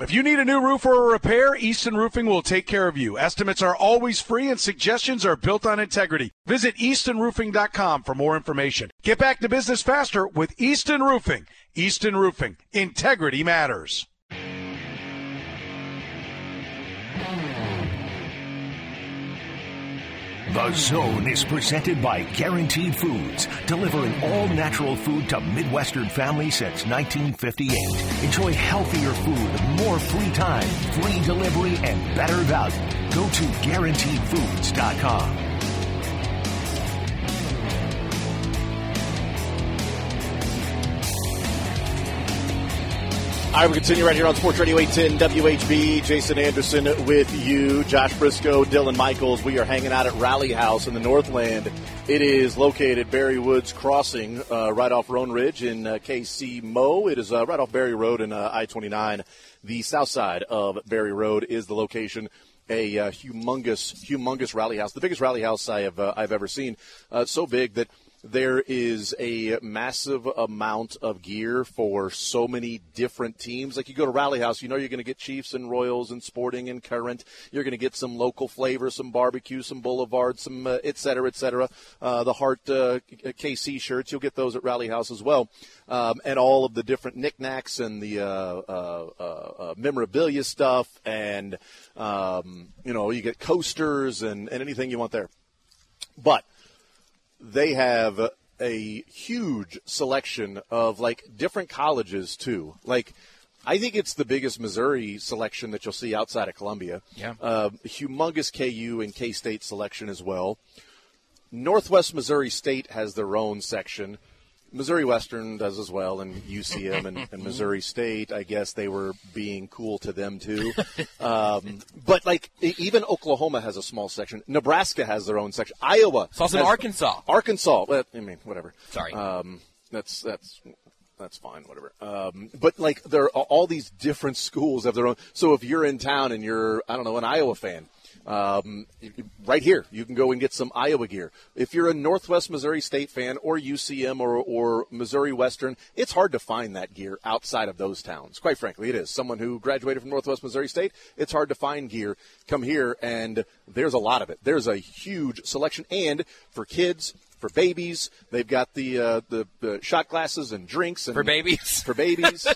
If you need a new roof or a repair, Easton Roofing will take care of you. Estimates are always free and suggestions are built on integrity. Visit eastonroofing.com for more information. Get back to business faster with Easton Roofing. Easton Roofing. Integrity matters. The Zone is presented by Guaranteed Foods, delivering all natural food to Midwestern families since 1958. Enjoy healthier food, more free time, free delivery, and better value. Go to GuaranteedFoods.com. All right, we continue right here on Sports Radio 810 WHB. Jason Anderson with you, Josh Briscoe, Dylan Michaels. We are hanging out at Rally House in the Northland. It is located Barry Woods Crossing, uh, right off Roan Ridge in uh, KC Mo. It is uh, right off Barry Road and uh, I 29. The south side of Barry Road is the location a uh, humongous, humongous rally house, the biggest rally house I have uh, I've ever seen. Uh, so big that there is a massive amount of gear for so many different teams. Like you go to Rally House, you know you're going to get Chiefs and Royals and Sporting and Current. You're going to get some local flavor, some barbecue, some Boulevard, some uh, et cetera, et cetera. Uh, the Heart uh, KC shirts, you'll get those at Rally House as well. Um, and all of the different knickknacks and the uh, uh, uh, memorabilia stuff, and um, you know you get coasters and, and anything you want there. But they have a huge selection of like different colleges too. Like, I think it's the biggest Missouri selection that you'll see outside of Columbia. Yeah. Uh, humongous KU and K State selection as well. Northwest Missouri State has their own section. Missouri Western does as well, and UCM and, and, Missouri State. I guess they were being cool to them too. Um, but like even Oklahoma has a small section. Nebraska has their own section. Iowa. It's also Arkansas. Arkansas. Well, I mean, whatever. Sorry. Um, that's that's that's fine, whatever. Um, but like there are all these different schools have their own. So if you're in town and you're I don't know an Iowa fan, um, right here, you can go and get some Iowa gear. If you're a Northwest Missouri State fan or UCM or, or Missouri Western, it's hard to find that gear outside of those towns. Quite frankly, it is. Someone who graduated from Northwest Missouri State, it's hard to find gear. Come here, and there's a lot of it. There's a huge selection, and for kids, for babies. They've got the uh, the, the, shot glasses and drinks and for babies. For babies,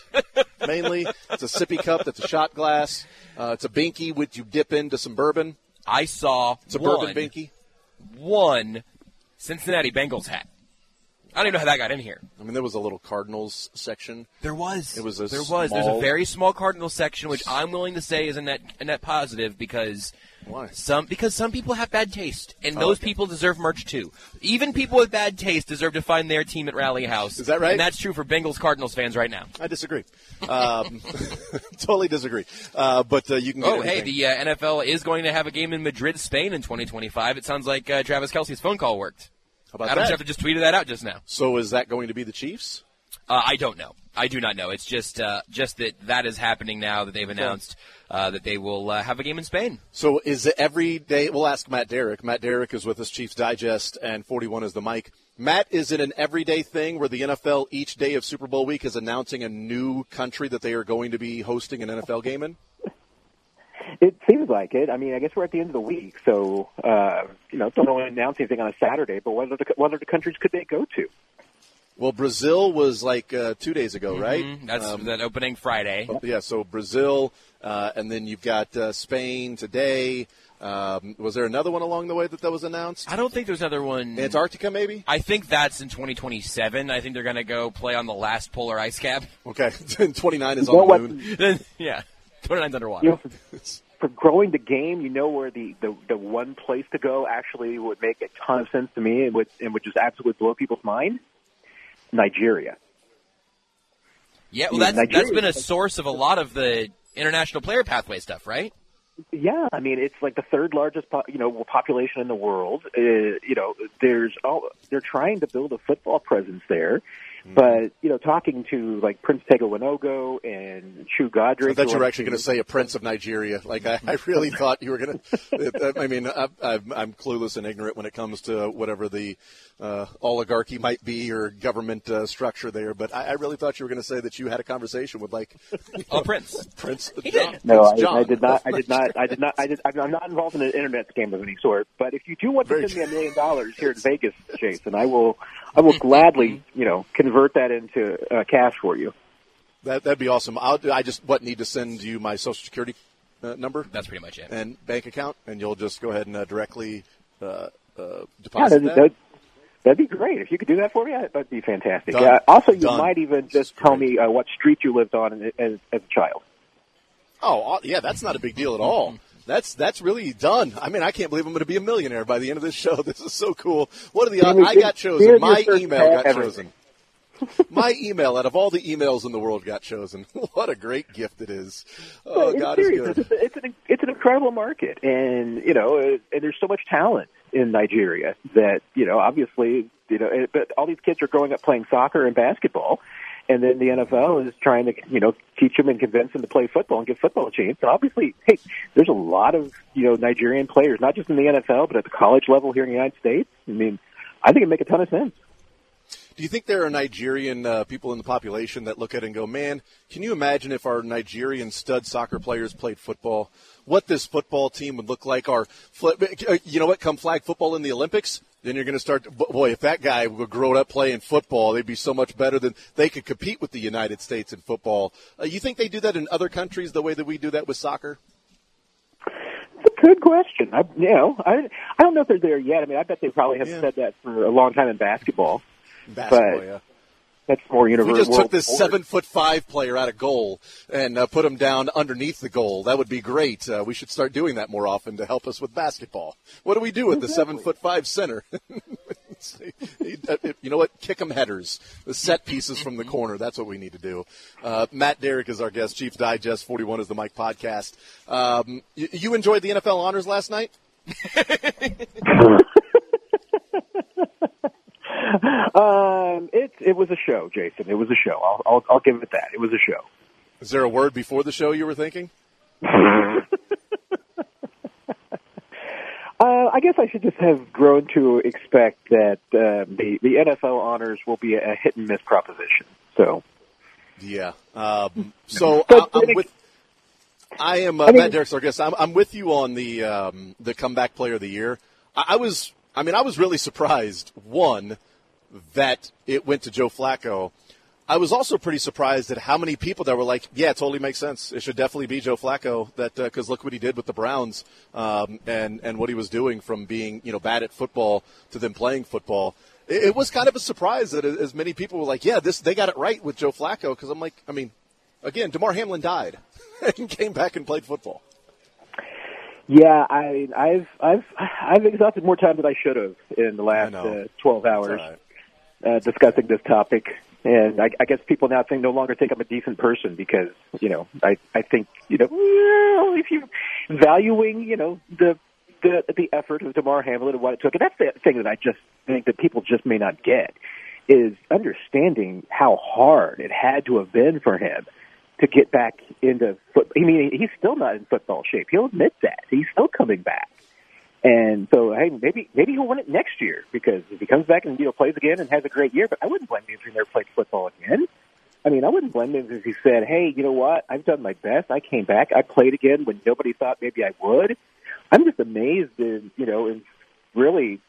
mainly. It's a sippy cup. That's a shot glass. Uh, it's a binky which you dip into some bourbon. I saw it's a one, bourbon binky. One Cincinnati Bengals hat. I don't even know how that got in here. I mean, there was a little Cardinals section. There was. It was a there small... was. There's a very small Cardinals section, which I'm willing to say is a net a net positive because why some because some people have bad taste, and those okay. people deserve merch too. Even people with bad taste deserve to find their team at Rally House. Is that right? And that's true for Bengals Cardinals fans right now. I disagree. Um, totally disagree. Uh, but uh, you can. oh, hey, the uh, NFL is going to have a game in Madrid, Spain, in 2025. It sounds like uh, Travis Kelce's phone call worked. About Adam that? Schefter just tweeted that out just now. So is that going to be the Chiefs? Uh, I don't know. I do not know. It's just uh, just that that is happening now that they've announced uh, that they will uh, have a game in Spain. So is it every day? We'll ask Matt Derrick. Matt Derrick is with us, Chiefs Digest, and 41 is the mic. Matt, is it an everyday thing where the NFL each day of Super Bowl week is announcing a new country that they are going to be hosting an NFL game in? It seems like it. I mean, I guess we're at the end of the week, so uh, you know, don't want to announce anything on a Saturday. But what other what other countries could they go to? Well, Brazil was like uh, two days ago, right? Mm-hmm. That's um, that opening Friday. Yeah, so Brazil, uh, and then you've got uh, Spain today. Um, was there another one along the way that that was announced? I don't think there's another one. Antarctica, maybe. I think that's in 2027. I think they're going to go play on the last polar ice cap. Okay, 29 is on the moon. yeah, 29's underwater. You know, for growing the game, you know where the, the, the one place to go actually would make a ton of sense to me and would, and would just absolutely blow people's mind? Nigeria. Yeah, well, that's, that's been a source of a lot of the international player pathway stuff, right? Yeah, I mean it's like the third largest, po- you know, population in the world. Uh, you know, there's oh, they're trying to build a football presence there. Mm-hmm. But you know, talking to like Prince Tega Wanogho and Chu Godric. I thought you were actually going to say a prince of Nigeria. Like I, I really thought you were going to. I mean, I, I'm clueless and ignorant when it comes to whatever the uh, oligarchy might be or government uh, structure there. But I, I, really thought you were going to say that you had a conversation with like a prince, Prince. He John, did. No, Prince I, I, did not. I did not. I did not. I did. I'm not involved in an internet scam of any sort. But if you do want to Very send me a million dollars here in Vegas, Jason, I will. I will gladly, you know, convert that into uh, cash for you. That that'd be awesome. I'll, I just what need to send you my social security uh, number. That's pretty much it. And bank account, and you'll just go ahead and uh, directly uh, uh deposit yeah, that. that. That'd be great if you could do that for me. That'd be fantastic. Uh, also, you Done. might even just tell me uh, what street you lived on as, as a child. Oh, yeah, that's not a big deal at all. That's that's really done. I mean, I can't believe I'm going to be a millionaire by the end of this show. This is so cool. What are the uh, odds? I got chosen. My email got chosen. My email, out of all the emails in the world, got chosen. What a great gift it is! Oh, well, God serious. is good. It's, it's an it's an incredible market, and you know, uh, and there's so much talent in Nigeria that you know, obviously, you know, eh, but all these kids are growing up playing soccer and basketball, and then the NFL is trying to you know teach them and convince them to play football and give football a chance. And obviously, hey, there's a lot of you know Nigerian players, not just in the NFL, but at the college level here in the United States. I mean, I think it make a ton of sense. Do you think there are Nigerian uh, people in the population that look at it and go, "Man, can you imagine if our Nigerian stud soccer players played football? What this football team would look like? Our, uh, you know what? Come flag football in the Olympics, then you're going to start. Boy, if that guy were grow up playing football, they'd be so much better than they could compete with the United States in football. Uh, you think they do that in other countries the way that we do that with soccer? It's a good question. I, you know, I I don't know if they're there yet. I mean, I bet they probably have yeah. said that for a long time in basketball. Basketball, but, yeah that's more universal. We just took this seven foot five player out of goal and uh, put him down underneath the goal. That would be great. Uh, we should start doing that more often to help us with basketball. What do we do with the seven foot five center? you know what? Kick them headers, the set pieces from the corner. That's what we need to do. Uh, Matt Derrick is our guest. Chief Digest 41 is the Mic podcast. Um, you, you enjoyed the NFL honors last night? um, it it was a show, Jason. It was a show. I'll, I'll I'll give it that. It was a show. Is there a word before the show you were thinking? Uh, I guess I should just have grown to expect that uh, the the NFL honors will be a hit and miss proposition. So, yeah. Um, so I, am with. I am uh, I mean, Matt Derrick's our guest. I'm, I'm with you on the um, the comeback player of the year. I, I was. I mean, I was really surprised. One that it went to Joe Flacco. I was also pretty surprised at how many people that were like, "Yeah, it totally makes sense. It should definitely be Joe Flacco." That because uh, look what he did with the Browns, um, and and what he was doing from being you know bad at football to them playing football. It, it was kind of a surprise that as many people were like, "Yeah, this they got it right with Joe Flacco." Because I'm like, I mean, again, Damar Hamlin died and came back and played football. Yeah, I, I've I've I've exhausted more time than I should have in the last uh, twelve hours uh, discussing this topic. And I, I guess people now think no longer think I'm a decent person because you know I I think you know well, if you valuing you know the the the effort of Damar Hamlin and what it took, and that's the thing that I just think that people just may not get is understanding how hard it had to have been for him to get back into foot. I mean, he's still not in football shape. He'll admit that he's still coming back. And so, hey, maybe maybe he'll win it next year because if he comes back and you know plays again and has a great year, but I wouldn't blame him if he never played football again. I mean, I wouldn't blame him if he said, "Hey, you know what? I've done my best. I came back. I played again when nobody thought maybe I would." I'm just amazed in you know in really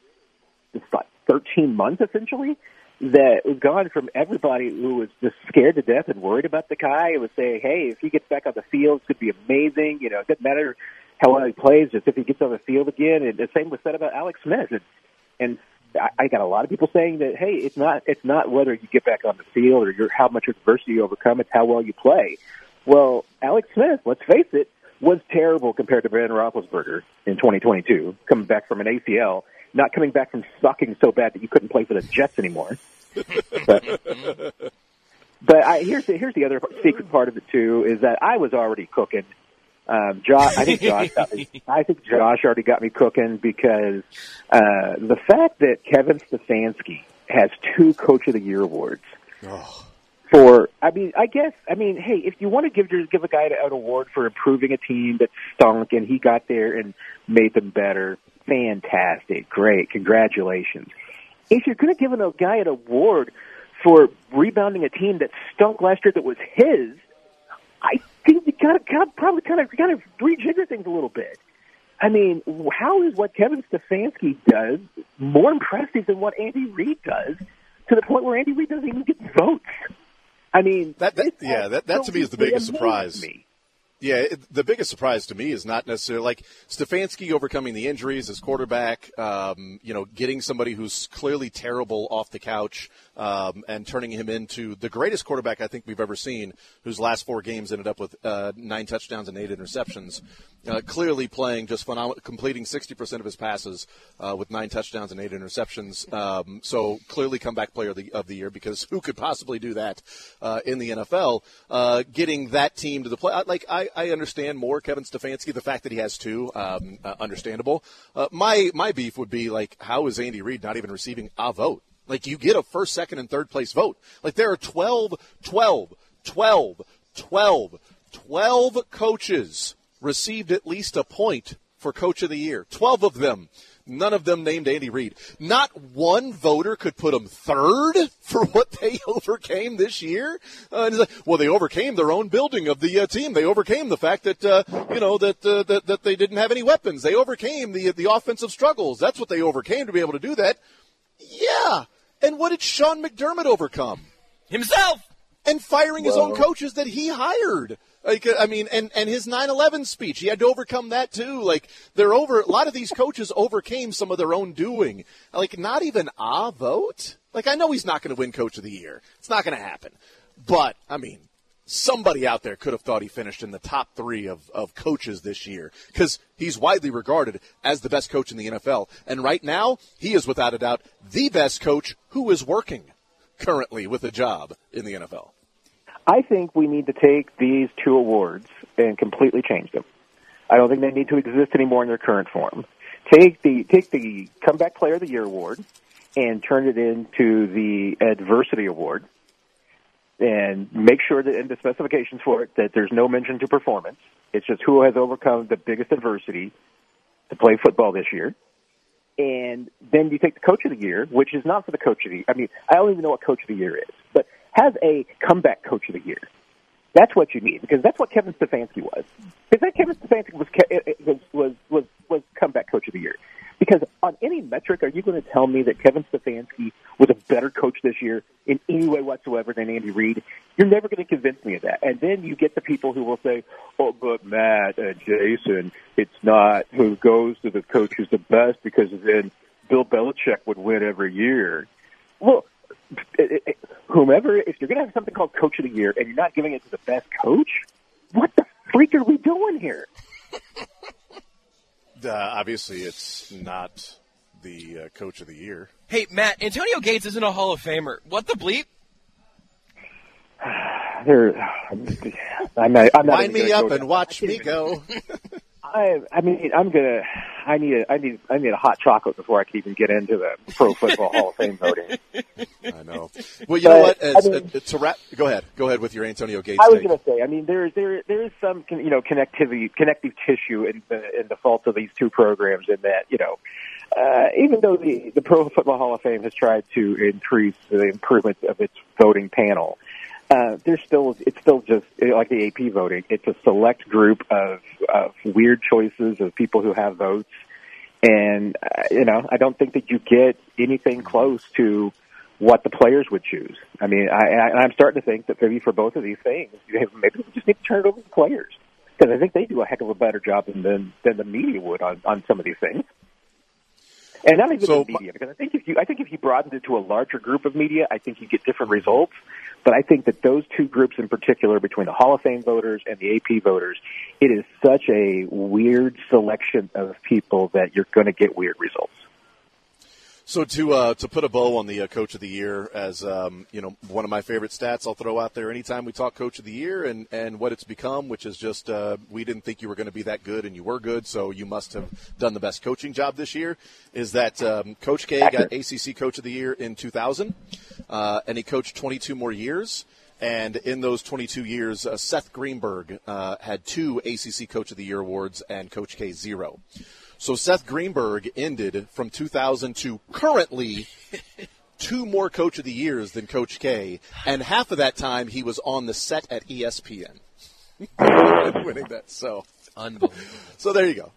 just like 13 months essentially that we've gone from everybody who was just scared to death and worried about the guy and was saying, "Hey, if he gets back on the field, going to be amazing." You know, it doesn't matter how well he plays, just if he gets on the field again. And the same was said about Alex Smith. And, and I, got a lot of people saying that, hey, it's not it's not whether you get back on the field or your, how much adversity you overcome; it's how well you play. Well, Alex Smith, let's face it, was terrible compared to Ben Roethlisberger in 2022, coming back from an ACL, not coming back from sucking so bad that you couldn't play for the Jets anymore. but but I, here's the, here's the other secret part of it too is that I was already cooking um, Josh, I think Josh, got me, I think Josh already got me cooking because uh, the fact that Kevin Stefanski has two Coach of the Year awards Oh. For I mean, I guess I mean, hey, if you want to give give a guy an award for improving a team that stunk and he got there and made them better, fantastic, great, congratulations. If you're going to give a guy an award for rebounding a team that stunk last year that was his, I think you got to probably kind of kind of rejigger things a little bit. I mean, how is what Kevin Stefanski does more impressive than what Andy Reid does to the point where Andy Reid doesn't even get votes? I mean, that, that yeah, that, that to me is the biggest surprise. Me. Yeah, it, the biggest surprise to me is not necessarily like Stefanski overcoming the injuries as quarterback, um, you know, getting somebody who's clearly terrible off the couch um, and turning him into the greatest quarterback I think we've ever seen, whose last four games ended up with uh, nine touchdowns and eight interceptions. Uh, clearly playing just phenomenal, completing 60% of his passes uh, with nine touchdowns and eight interceptions. Um, so clearly comeback player of the, of the year because who could possibly do that uh, in the NFL? Uh, getting that team to the play, like I, I understand more Kevin Stefanski, the fact that he has two, um, uh, understandable. my my beef would be like, how is Andy Reid not even receiving a vote? Like you get a first, second, and third place vote. Like there are 12, 12, 12, 12, 12 coaches received at least a point for coach of the year. 12 of them. None of them named Andy Reid. Not one voter could put him third for what they overcame this year. Uh, like, well, they overcame their own building of the uh, team. They overcame the fact that uh, you know that, uh, that that they didn't have any weapons. They overcame the the offensive struggles. That's what they overcame to be able to do that. Yeah, and what did Sean McDermott overcome? Himself! And firing his own coaches that he hired. Like, uh, I mean, and, and his 9-11 speech, he had to overcome that too. Like, they're over, a lot of these coaches overcame some of their own doing. Like, not even a vote? Like, I know he's not going to win coach of the year. It's not going to happen. But, I mean, somebody out there could have thought he finished in the top three of, of coaches this year because he's widely regarded as the best coach in the NFL. And right now, he is without a doubt the best coach who is working currently with a job in the NFL. I think we need to take these two awards and completely change them. I don't think they need to exist anymore in their current form. Take the take the comeback player of the year award and turn it into the adversity award and make sure that in the specifications for it that there's no mention to performance. It's just who has overcome the biggest adversity to play football this year. And then you take the coach of the year, which is not for the coach of the. I mean, I don't even know what coach of the year is, but has a comeback coach of the year. That's what you need because that's what Kevin Stefanski was. Because that Kevin Stefanski was was was, was comeback coach of the year. Because on any metric, are you going to tell me that Kevin Stefanski was a better coach this year in any way whatsoever than Andy Reid? You're never going to convince me of that. And then you get the people who will say, "Oh, but Matt and Jason, it's not who goes to the coach who's the best because then Bill Belichick would win every year." Well, whomever, if you're going to have something called Coach of the Year and you're not giving it to the best coach, what the freak are we doing here? Uh, obviously, it's not the uh, coach of the year. Hey, Matt, Antonio Gates isn't a Hall of Famer. What the bleep? There, I'm not. I'm not Line me up and watch me go. I, I mean, I'm gonna. I need a. I need. I need a hot chocolate before I can even get into the Pro Football Hall of Fame voting. I know. Well, you but, know what? As, I mean, uh, to wrap, go ahead. Go ahead with your Antonio Gates. I was going to say. I mean, there, there, there is some, you know, connectivity, connective tissue in the in the fault of these two programs. In that, you know, uh, even though the the Pro Football Hall of Fame has tried to increase the improvement of its voting panel, uh, there's still it's still just like the AP voting. It's a select group of, of weird choices of people who have votes, and uh, you know I don't think that you get anything close to what the players would choose. I mean, I, I, I'm starting to think that maybe for both of these things, maybe we just need to turn it over to the players because I think they do a heck of a better job than, than the media would on on some of these things. And not even so, the media, because I think if you, I think if you broadened it to a larger group of media, I think you get different results. But I think that those two groups in particular, between the Hall of Fame voters and the AP voters, it is such a weird selection of people that you're going to get weird results. So to uh, to put a bow on the uh, coach of the year, as um, you know, one of my favorite stats I'll throw out there anytime we talk coach of the year and, and what it's become, which is just uh, we didn't think you were going to be that good and you were good, so you must have done the best coaching job this year. Is that um, Coach K got ACC Coach of the Year in 2000, uh, and he coached 22 more years. And in those 22 years, uh, Seth Greenberg uh, had two ACC Coach of the Year awards and Coach K zero. So Seth Greenberg ended from 2000 to currently two more Coach of the Years than Coach K, and half of that time he was on the set at ESPN. winning that, so unbelievable. So there you go.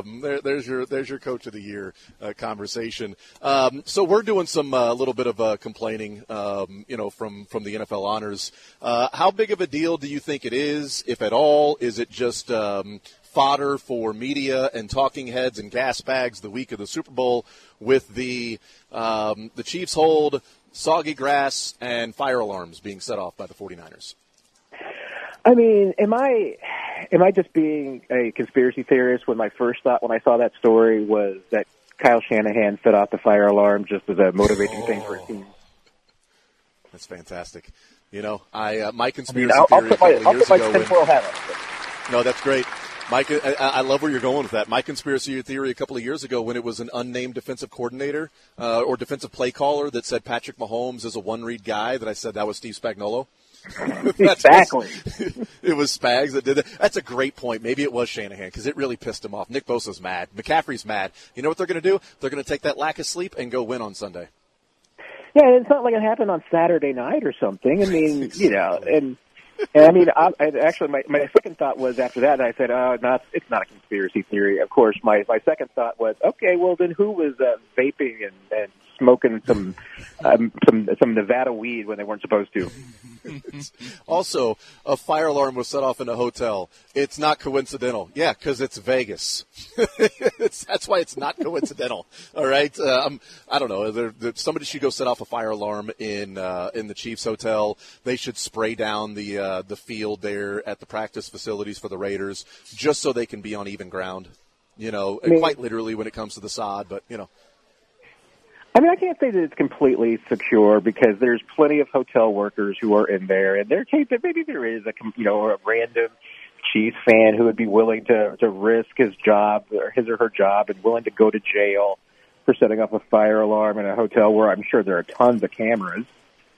Um, there, there's your there's your Coach of the Year uh, conversation. Um, so we're doing some a uh, little bit of uh, complaining, um, you know, from from the NFL honors. Uh, how big of a deal do you think it is, if at all? Is it just um, fodder for media and talking heads and gas bags the week of the Super Bowl with the um, the Chiefs hold, soggy grass, and fire alarms being set off by the 49ers? I mean, am I am I just being a conspiracy theorist when my first thought when I saw that story was that Kyle Shanahan set off the fire alarm just as a motivating oh. thing for a team? That's fantastic. You know, I uh, my conspiracy I mean, I'll, theory I'll a couple my, years ago. When, no, that's great. Mike, I, I, love where you're going with that. My conspiracy theory a couple of years ago when it was an unnamed defensive coordinator uh, or defensive play caller that said Patrick Mahomes is a one read guy, that I said that was Steve Spagnuolo. exactly. it was Spags that did that. That's a great point. Maybe it was Shanahan because it really pissed him off. Nick Bosa's mad. McCaffrey's mad. You know what they're going to do? They're going to take that lack of sleep and go win on Sunday. Yeah, it's not like it happened on Saturday night or something. I mean, exactly. you know, and and I mean, I, I actually, my, my second thought was after that, I said, "Oh, not it's not a conspiracy theory." Of course, my my second thought was, "Okay, well then, who was uh, vaping and, and smoking some um, some some Nevada weed when they weren't supposed to?" also, a fire alarm was set off in a hotel. It's not coincidental. Yeah, because it's Vegas. it's, that's why it's not coincidental. All right. Uh, um, I don't know. There, there, somebody should go set off a fire alarm in uh, in the Chiefs hotel. They should spray down the uh, the field there at the practice facilities for the Raiders, just so they can be on even ground. You know, I mean, quite literally when it comes to the sod, but you know. I mean, I can't say that it's completely secure because there's plenty of hotel workers who are in there, and there maybe there is a you know a random Chiefs fan who would be willing to to risk his job or his or her job and willing to go to jail for setting up a fire alarm in a hotel where I'm sure there are tons of cameras.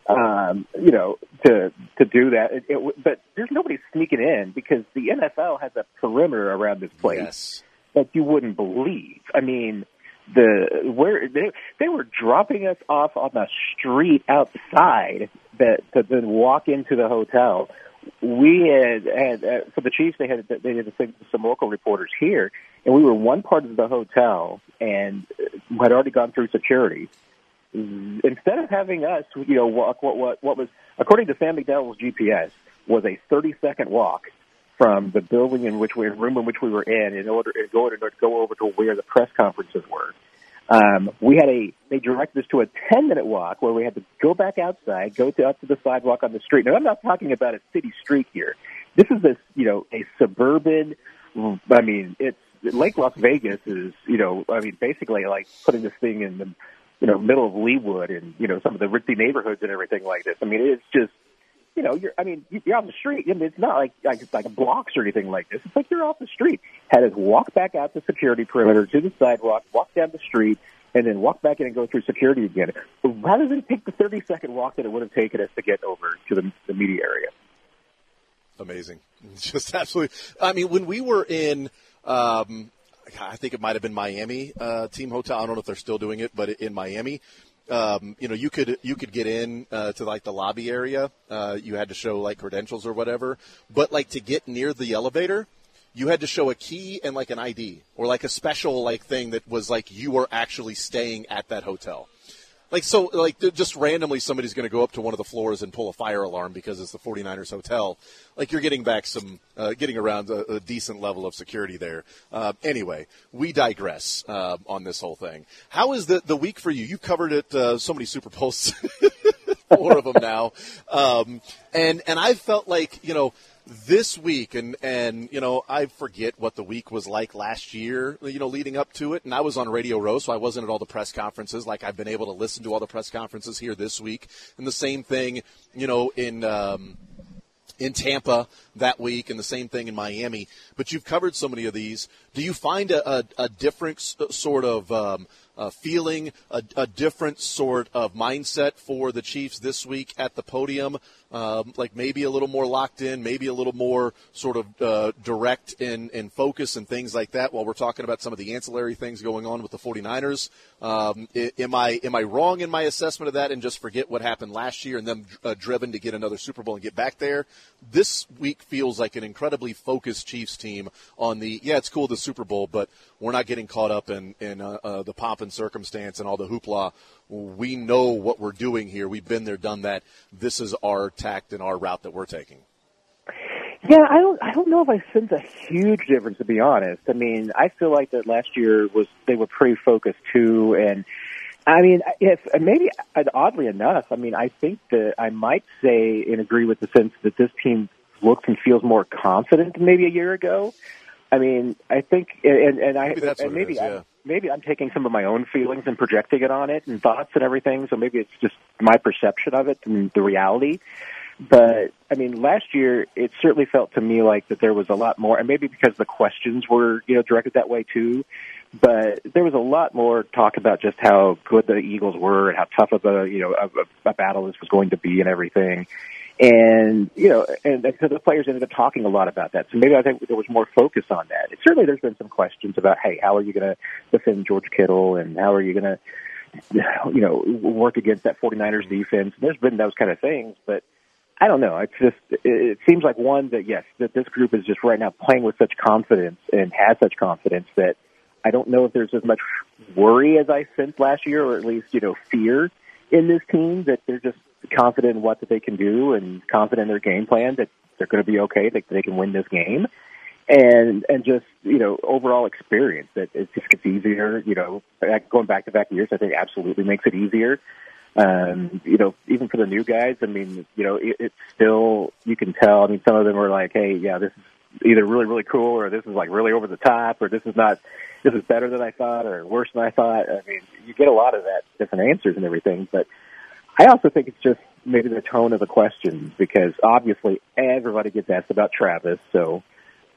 Um, you know, to to do that, it, it, but there's nobody sneaking in because the NFL has a perimeter around this place yes. that you wouldn't believe. I mean, the where they they were dropping us off on the street outside that to then walk into the hotel. We had had uh, for the Chiefs they had they had some local reporters here, and we were one part of the hotel and had already gone through security. Instead of having us, you know, walk what what what was according to Sam McDowell's GPS was a 30 second walk from the building in which we room in which we were in in order to go, to go over to where the press conferences were. Um, we had a they directed us to a ten minute walk where we had to go back outside, go to up to the sidewalk on the street. Now I'm not talking about a city street here. This is a you know a suburban. I mean, it's Lake Las Vegas is you know I mean basically like putting this thing in the you know middle of Leawood and you know some of the ritzy neighborhoods and everything like this. I mean, it's just you know, you're, I mean, you're on the street. I mean, it's not like, like, it's like blocks or anything like this. It's like you're off the street. Had us walk back out the security perimeter to the sidewalk, walk down the street, and then walk back in and go through security again. Rather than take the 30 second walk that it would have taken us to get over to the, the media area. Amazing. Just absolutely. I mean, when we were in, um, I think it might have been Miami uh, team hotel. I don't know if they're still doing it, but in Miami, um, you know, you could you could get in uh, to like the lobby area. Uh, you had to show like credentials or whatever, but like to get near the elevator, you had to show a key and like an ID or like a special like thing that was like you were actually staying at that hotel. Like so, like just randomly, somebody's going to go up to one of the floors and pull a fire alarm because it's the 49ers hotel. Like you're getting back some, uh, getting around a, a, decent level of security there. Uh, anyway, we digress uh, on this whole thing. How is the the week for you? You covered it uh, so many Super Bowls. four of them now, um, and and I felt like you know this week and and you know I forget what the week was like last year you know leading up to it. And I was on Radio Row so I wasn't at all the press conferences like I've been able to listen to all the press conferences here this week. And the same thing you know in um, in Tampa that week and the same thing in Miami. But you've covered so many of these. Do you find a, a, a different sort of um, uh, feeling a, a, different sort of mindset for the Chiefs this week at the podium um, like maybe a little more locked in, maybe a little more sort of uh, direct in, in focus and things like that while we're talking about some of the ancillary things going on with the 49ers. Um, am I am I wrong in my assessment of that and just forget what happened last year and them uh, driven to get another Super Bowl and get back there? This week feels like an incredibly focused Chiefs team on the yeah, it's cool the Super Bowl, but we're not getting caught up in in uh, uh the pomp and circumstance and all the hoopla we know what we're doing here. We've been there, done that. This is our tact and our route that we're taking. Yeah, I don't. I don't know if I sense a huge difference to be honest. I mean, I feel like that last year was they were pretty focused too, and I mean, if maybe oddly enough, I mean, I think that I might say and agree with the sense that this team looks and feels more confident than maybe a year ago. I mean, I think, and, and I, maybe and maybe is, yeah maybe I'm taking some of my own feelings and projecting it on it and thoughts and everything. So maybe it's just my perception of it and the reality. But I mean, last year it certainly felt to me like that there was a lot more, and maybe because the questions were you know directed that way too. But there was a lot more talk about just how good the Eagles were and how tough of a you know a, a battle this was going to be and everything. And, you know, and, and so the players ended up talking a lot about that. So maybe I think there was more focus on that. certainly there's been some questions about, hey, how are you going to defend George Kittle and how are you going to, you know, work against that 49ers defense? There's been those kind of things, but I don't know. It's just, it seems like one that yes, that this group is just right now playing with such confidence and has such confidence that I don't know if there's as much worry as I sensed last year, or at least, you know, fear in this team that they're just confident in what that they can do and confident in their game plan that they're going to be okay, that they can win this game, and and just you know overall experience that it just gets easier. You know, going back to back years, I think absolutely makes it easier. Um, you know, even for the new guys, I mean, you know, it, it's still you can tell. I mean, some of them are like, hey, yeah, this is either really really cool or this is like really over the top or this is not this is better than I thought or worse than I thought. I mean, you get a lot of that different answers and everything, but I also think it's just maybe the tone of the questions because obviously everybody gets asked about Travis, so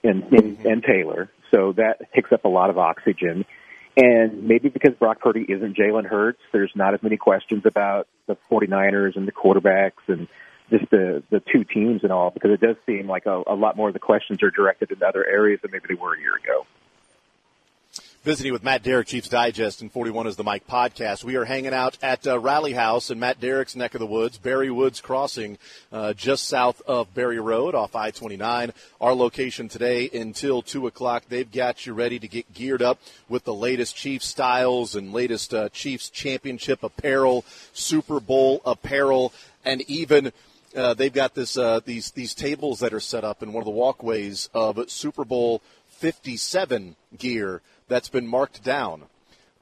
and and, mm-hmm. and Taylor, so that takes up a lot of oxygen. And maybe because Brock Purdy isn't Jalen Hurts, there's not as many questions about the 49ers and the quarterbacks and just the the two teams and all because it does seem like a, a lot more of the questions are directed in other areas than maybe they were a year ago. Visiting with Matt Derrick, Chiefs Digest, and 41 is the Mic podcast. We are hanging out at uh, Rally House in Matt Derrick's neck of the woods, Barry Woods Crossing, uh, just south of Barry Road off I 29. Our location today until 2 o'clock. They've got you ready to get geared up with the latest Chiefs styles and latest uh, Chiefs championship apparel, Super Bowl apparel, and even. Uh, they've got this uh, these these tables that are set up in one of the walkways of Super Bowl 57 gear that's been marked down.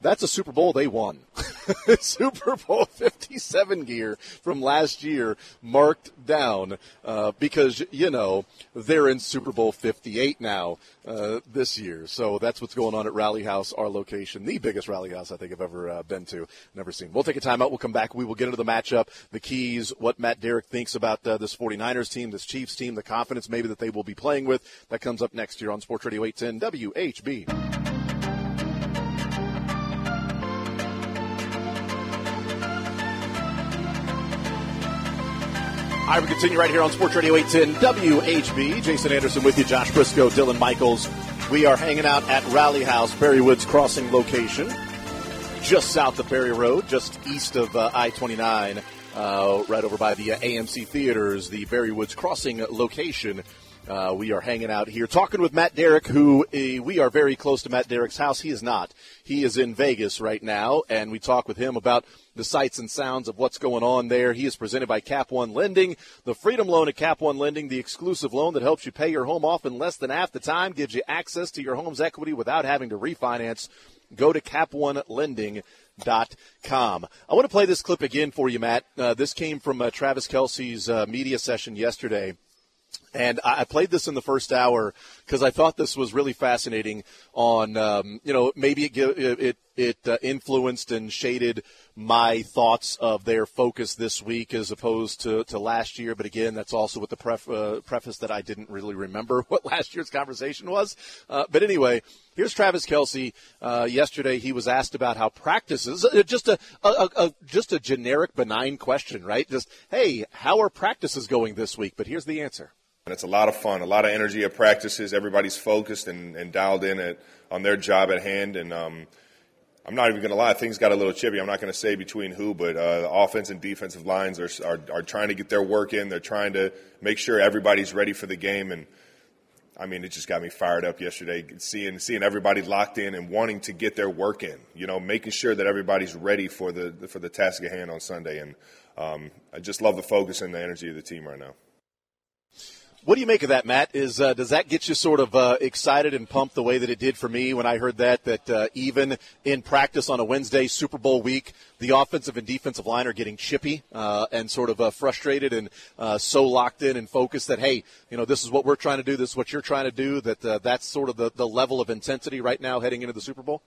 That's a Super Bowl they won. Super Bowl 57 gear from last year marked down uh, because, you know, they're in Super Bowl 58 now uh, this year. So that's what's going on at Rally House, our location, the biggest rally house I think I've ever uh, been to, never seen. We'll take a timeout. We'll come back. We will get into the matchup, the keys, what Matt Derrick thinks about uh, this 49ers team, this Chiefs team, the confidence maybe that they will be playing with. That comes up next year on Sports Radio 810 WHB. I will continue right here on Sports Radio 810 WHB. Jason Anderson with you, Josh Briscoe, Dylan Michaels. We are hanging out at Rally House, Barry Woods Crossing location, just south of Barry Road, just east of uh, I 29, uh, right over by the uh, AMC Theaters, the Barry Woods Crossing location. Uh, we are hanging out here talking with Matt Derrick, who uh, we are very close to Matt Derrick's house. He is not. He is in Vegas right now, and we talk with him about the sights and sounds of what's going on there. He is presented by Cap One Lending, the Freedom Loan at Cap One Lending, the exclusive loan that helps you pay your home off in less than half the time, gives you access to your home's equity without having to refinance. go to caponelending.com. I want to play this clip again for you, Matt. Uh, this came from uh, Travis Kelce's uh, media session yesterday. And I played this in the first hour because I thought this was really fascinating. On um, you know maybe it it it uh, influenced and shaded my thoughts of their focus this week as opposed to, to last year. But again, that's also with the pref- uh, preface that I didn't really remember what last year's conversation was. Uh, but anyway, here's Travis Kelce. Uh, yesterday, he was asked about how practices uh, just a, a, a just a generic benign question, right? Just hey, how are practices going this week? But here's the answer. And it's a lot of fun, a lot of energy at practices. Everybody's focused and, and dialed in at, on their job at hand. And um, I'm not even going to lie, things got a little chippy. I'm not going to say between who, but uh, the offense and defensive lines are, are, are trying to get their work in. They're trying to make sure everybody's ready for the game. And I mean, it just got me fired up yesterday, seeing seeing everybody locked in and wanting to get their work in. You know, making sure that everybody's ready for the for the task at hand on Sunday. And um, I just love the focus and the energy of the team right now. What do you make of that, Matt? Is uh, does that get you sort of uh, excited and pumped the way that it did for me when I heard that? That uh, even in practice on a Wednesday, Super Bowl week, the offensive and defensive line are getting chippy uh, and sort of uh, frustrated and uh, so locked in and focused that hey, you know, this is what we're trying to do. This is what you're trying to do. That that's sort of the, the level of intensity right now heading into the Super Bowl.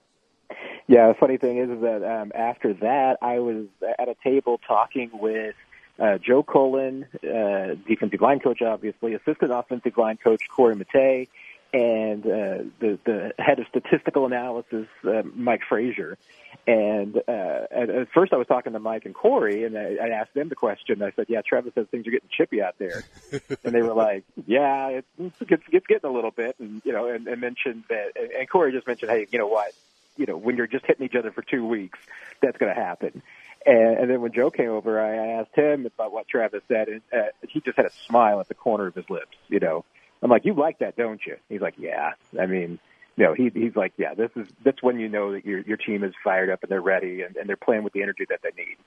Yeah, the funny thing is, is that um, after that, I was at a table talking with uh, Joe Cullen, uh, defensive line coach, obviously, assistant offensive line coach Corey Matei, and uh, the the head of statistical analysis, uh, Mike Frazier. And uh, at, at first, I was talking to Mike and Corey, and I, I asked them the question. I said, "Yeah, Travis says things are getting chippy out there," and they were like, "Yeah, it's, it's, it's getting a little bit," and you know, and, and mentioned that. And, and Corey just mentioned, "Hey, you know what? You know, when you're just hitting each other for two weeks, that's going to happen." And, and then when Joe came over, I asked him about what Travis said, and uh, he just had a smile at the corner of his lips. You know, I'm like, "You like that, don't you?" He's like, "Yeah." I mean, you know, he, he's like, "Yeah, this is that's when you know that your your team is fired up and they're ready and, and they're playing with the energy that they need."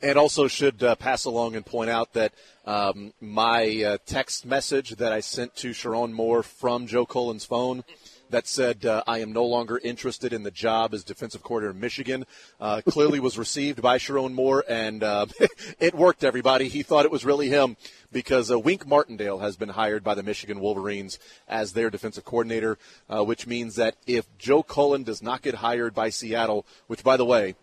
And also should uh, pass along and point out that um, my uh, text message that I sent to Sherrone Moore from Joe Cullen's phone that said, uh, I am no longer interested in the job as defensive coordinator in Michigan, uh, clearly was received by Sherrone Moore, and uh, it worked, everybody. He thought it was really him because uh, Wink Martindale has been hired by the Michigan Wolverines as their defensive coordinator, uh, which means that if Joe Cullen does not get hired by Seattle, which, by the way,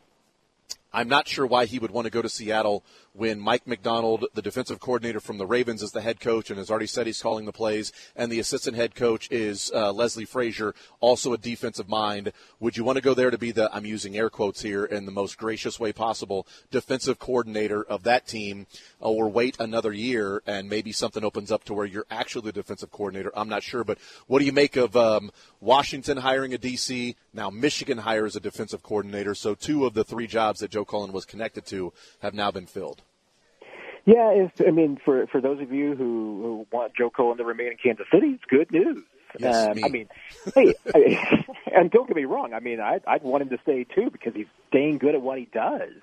I'm not sure why he would want to go to Seattle when Mike Macdonald, the defensive coordinator from the Ravens, is the head coach and has already said he's calling the plays, and the assistant head coach is uh, Leslie Frazier, also a defensive mind. Would you want to go there to be the, I'm using air quotes here in the most gracious way possible, defensive coordinator of that team, or wait another year and maybe something opens up to where you're actually the defensive coordinator? I'm not sure, but what do you make of um, Washington hiring a DC? Now Michigan hires a defensive coordinator, so two of the three jobs that Joe Cullen was connected to have now been filled. Yeah, it's, I mean, for for those of you who, who want Joe Cullen to remain in Kansas City, it's good news. Yes, um, I mean, hey, I, and don't get me wrong. I mean, I'd, I'd want him to stay too because he's dang good at what he does.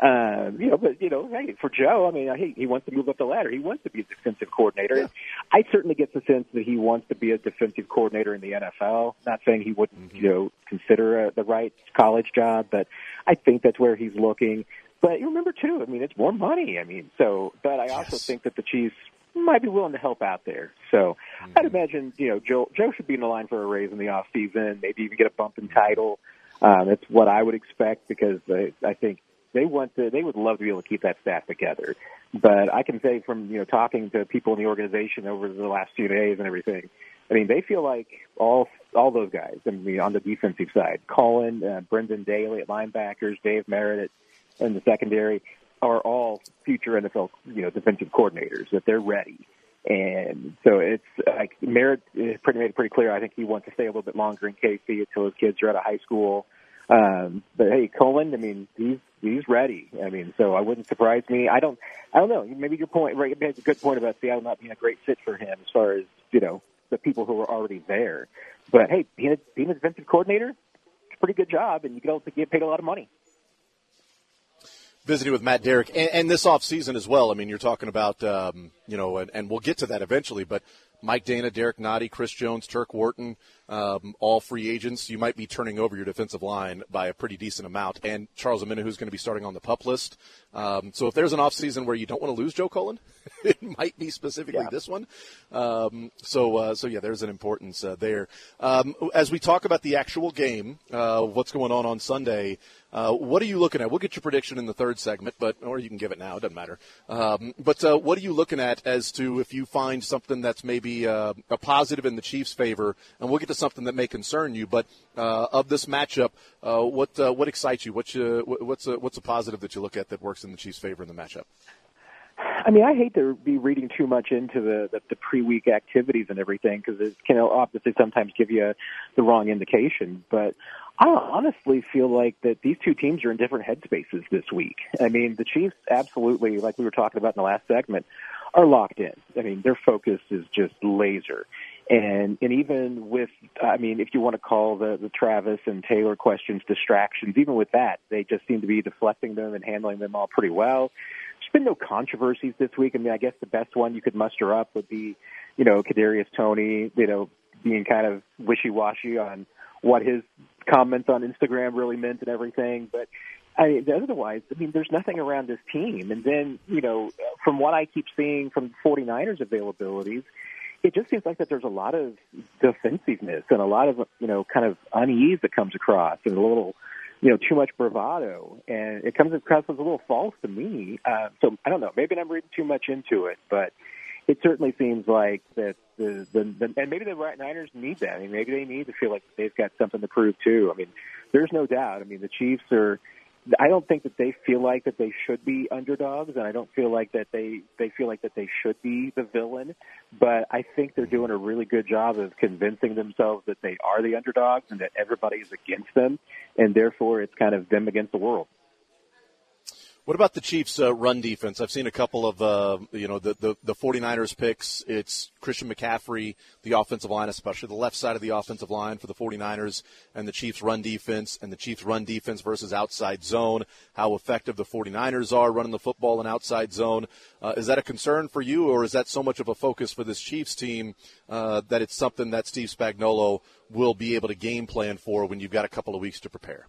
Um, you know, but you know, hey, for Joe, I mean, he, he wants to move up the ladder. He wants to be a defensive coordinator. Yeah. I certainly get the sense that he wants to be a defensive coordinator in the NFL. Not saying he wouldn't, mm-hmm. you know, consider a, the right college job, but I think that's where he's looking. But you remember too, I mean, it's more money. I mean, so, but I yes. also think that the Chiefs might be willing to help out there. So mm-hmm. I'd imagine, you know, Joe, Joe should be in the line for a raise in the off season, maybe even get a bump in title. Um, that's what I would expect because I, I think they want to, they would love to be able to keep that staff together. But I can say from, you know, talking to people in the organization over the last few days and everything, I mean, they feel like all all those guys. I mean, on the defensive side, Cullen, uh, Brendan Daly at linebackers, Dave Merritt in the secondary are all future NFL, you know, defensive coordinators that they're ready. And so it's like Merritt pretty made it pretty clear. I think he wants to stay a little bit longer in KC until his kids are out of high school. Um, but hey, Cullen, I mean, he's he's ready. I mean, so I wouldn't surprise me. I don't, I don't know. Maybe your point, right? You a good point about Seattle not being a great fit for him as far as you know the people who are already there. But hey, being a, being a defensive coordinator, it's a pretty good job, and you also get paid a lot of money visiting with Matt Derrick, and, and this off season as well. I mean, you're talking about, um, you know, and, and, we'll get to that eventually, but Mike Danna, Derrick Nnadi, Chris Jones, Turk Wharton, um, all free agents. You might be turning over your defensive line by a pretty decent amount. And Charles Omenihu, who's going to be starting on the pup list. Um, so if there's an offseason where you don't want to lose Joe Cullen, it might be specifically yeah. this one. Um, so, uh, so yeah, there's an importance uh, there. Um, as we talk about the actual game, uh, what's going on on Sunday, uh, what are you looking at? We'll get your prediction in the third segment, but or you can give it now. It doesn't matter. Um, but uh, what are you looking at as to if you find something that's maybe uh, a positive in the Chiefs' favor? And we'll get to something that may concern you. But uh, of this matchup, uh, what uh, what excites you? What's what's a, what's a positive that you look at that works in the Chiefs' favor in the matchup? I mean, I hate to be reading too much into the the, the pre-week activities and everything because it can obviously sometimes give you the wrong indication. But I honestly feel like that these two teams are in different headspaces this week. I mean, the Chiefs absolutely, like we were talking about in the last segment, are locked in. I mean, their focus is just laser. And and even with, I mean, if you want to call the the Travis and Taylor questions distractions, even with that, they just seem to be deflecting them and handling them all pretty well. There's been no controversies this week. I mean, I guess the best one you could muster up would be, you know, Kadarius Toney, you know, being kind of wishy-washy on what his comments on Instagram really meant and everything. But I otherwise, I mean, there's nothing around this team. And then, you know, from what I keep seeing from 49ers availabilities, it just seems like that there's a lot of defensiveness and a lot of, you know, kind of unease that comes across and a little, you know, too much bravado. And it comes across as a little false to me. Uh, so I don't know. Maybe I'm reading too much into it, but it certainly seems like that the, the, the and maybe the Niners need that. I mean, maybe they need to feel like they've got something to prove too. I mean, there's no doubt. I mean, the Chiefs are. I don't think that they feel like that they should be underdogs, and I don't feel like that they they feel like that they should be the villain. But I think they're doing a really good job of convincing themselves that they are the underdogs and that everybody is against them, and therefore it's kind of them against the world. What about the Chiefs' uh, run defense? I've seen a couple of, uh, you know, the, the, the 49ers picks. It's Christian McCaffrey, the offensive line, especially the left side of the offensive line for the 49ers, and the Chiefs' run defense, and the Chiefs' run defense versus outside zone, how effective the 49ers are running the football in outside zone. Uh, is that a concern for you, or is that so much of a focus for this Chiefs team uh, that it's something that Steve Spagnuolo will be able to game plan for when you've got a couple of weeks to prepare?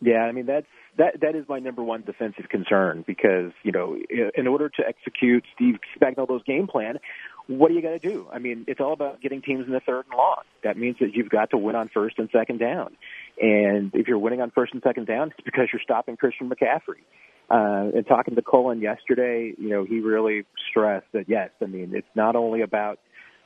Yeah, I mean that's that that is my number one defensive concern because you know in order to execute Steve Spagnuolo's game plan, what do you got to do? I mean, it's all about getting teams in the third and long. That means that you've got to win on first and second down, and if you're winning on first and second down, it's because you're stopping Christian McCaffrey. Uh, and talking to Cullen yesterday, you know, he really stressed that yes, I mean, it's not only about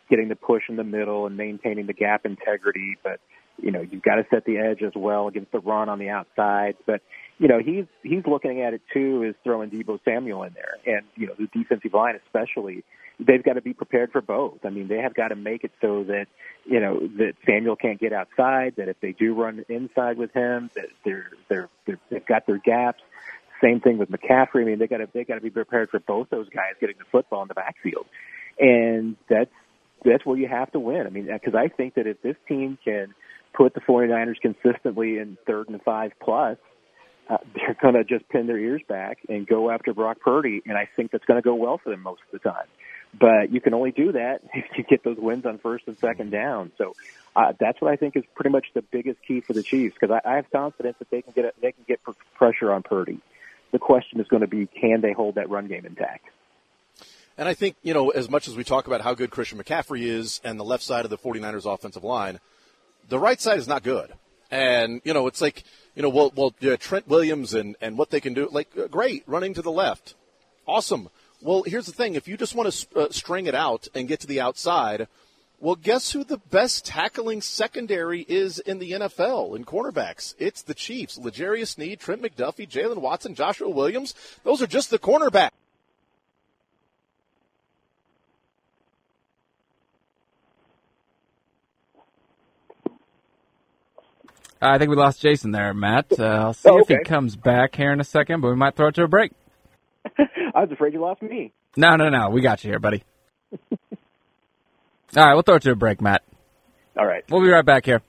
getting the push in the middle and maintaining the gap integrity, but you know, you've got to set the edge as well against the run on the outside. But, you know, he's he's looking at it too is throwing Deebo Samuel in there. And, you know, the defensive line especially, they've got to be prepared for both. I mean, they have got to make it so that, you know, that Samuel can't get outside, that if they do run inside with him, that they're they're, they're they've got their gaps. Same thing with McCaffrey. I mean, they got to they got to be prepared for both those guys getting the football in the backfield, and that's that's where you have to win. I mean, uh, because I think that if this team can put the 49ers consistently in third and five plus, uh, they're going to just pin their ears back and go after Brock Purdy, and I think that's going to go well for them most of the time. But you can only do that if you get those wins on first and second down. So uh, that's what I think is pretty much the biggest key for the Chiefs because I, I have confidence that they can get a, they can get pressure on Purdy. The question is going to be can they hold that run game intact? And I think, you know, as much as we talk about how good Christian McCaffrey is and the left side of the 49ers offensive line, the right side is not good. And, you know, it's like, you know, well, well yeah, Trent Williams and, and what they can do, like, uh, great, running to the left. Awesome. Well, here's the thing. If you just want to uh, string it out and get to the outside, well, guess who the best tackling secondary is in the NFL in cornerbacks? It's the Chiefs. L'Jarius Sneed, Trent McDuffie, Jaylen Watson, Joshua Williams. Those are just the cornerbacks. I think we lost Jason there, Matt. Uh, I'll see oh, okay. if he comes back here in a second, but we might throw it to a break. I was afraid you lost me. No, no, no. We got you here, buddy. All right, we'll throw it to a break, Matt. All right. We'll be right back here.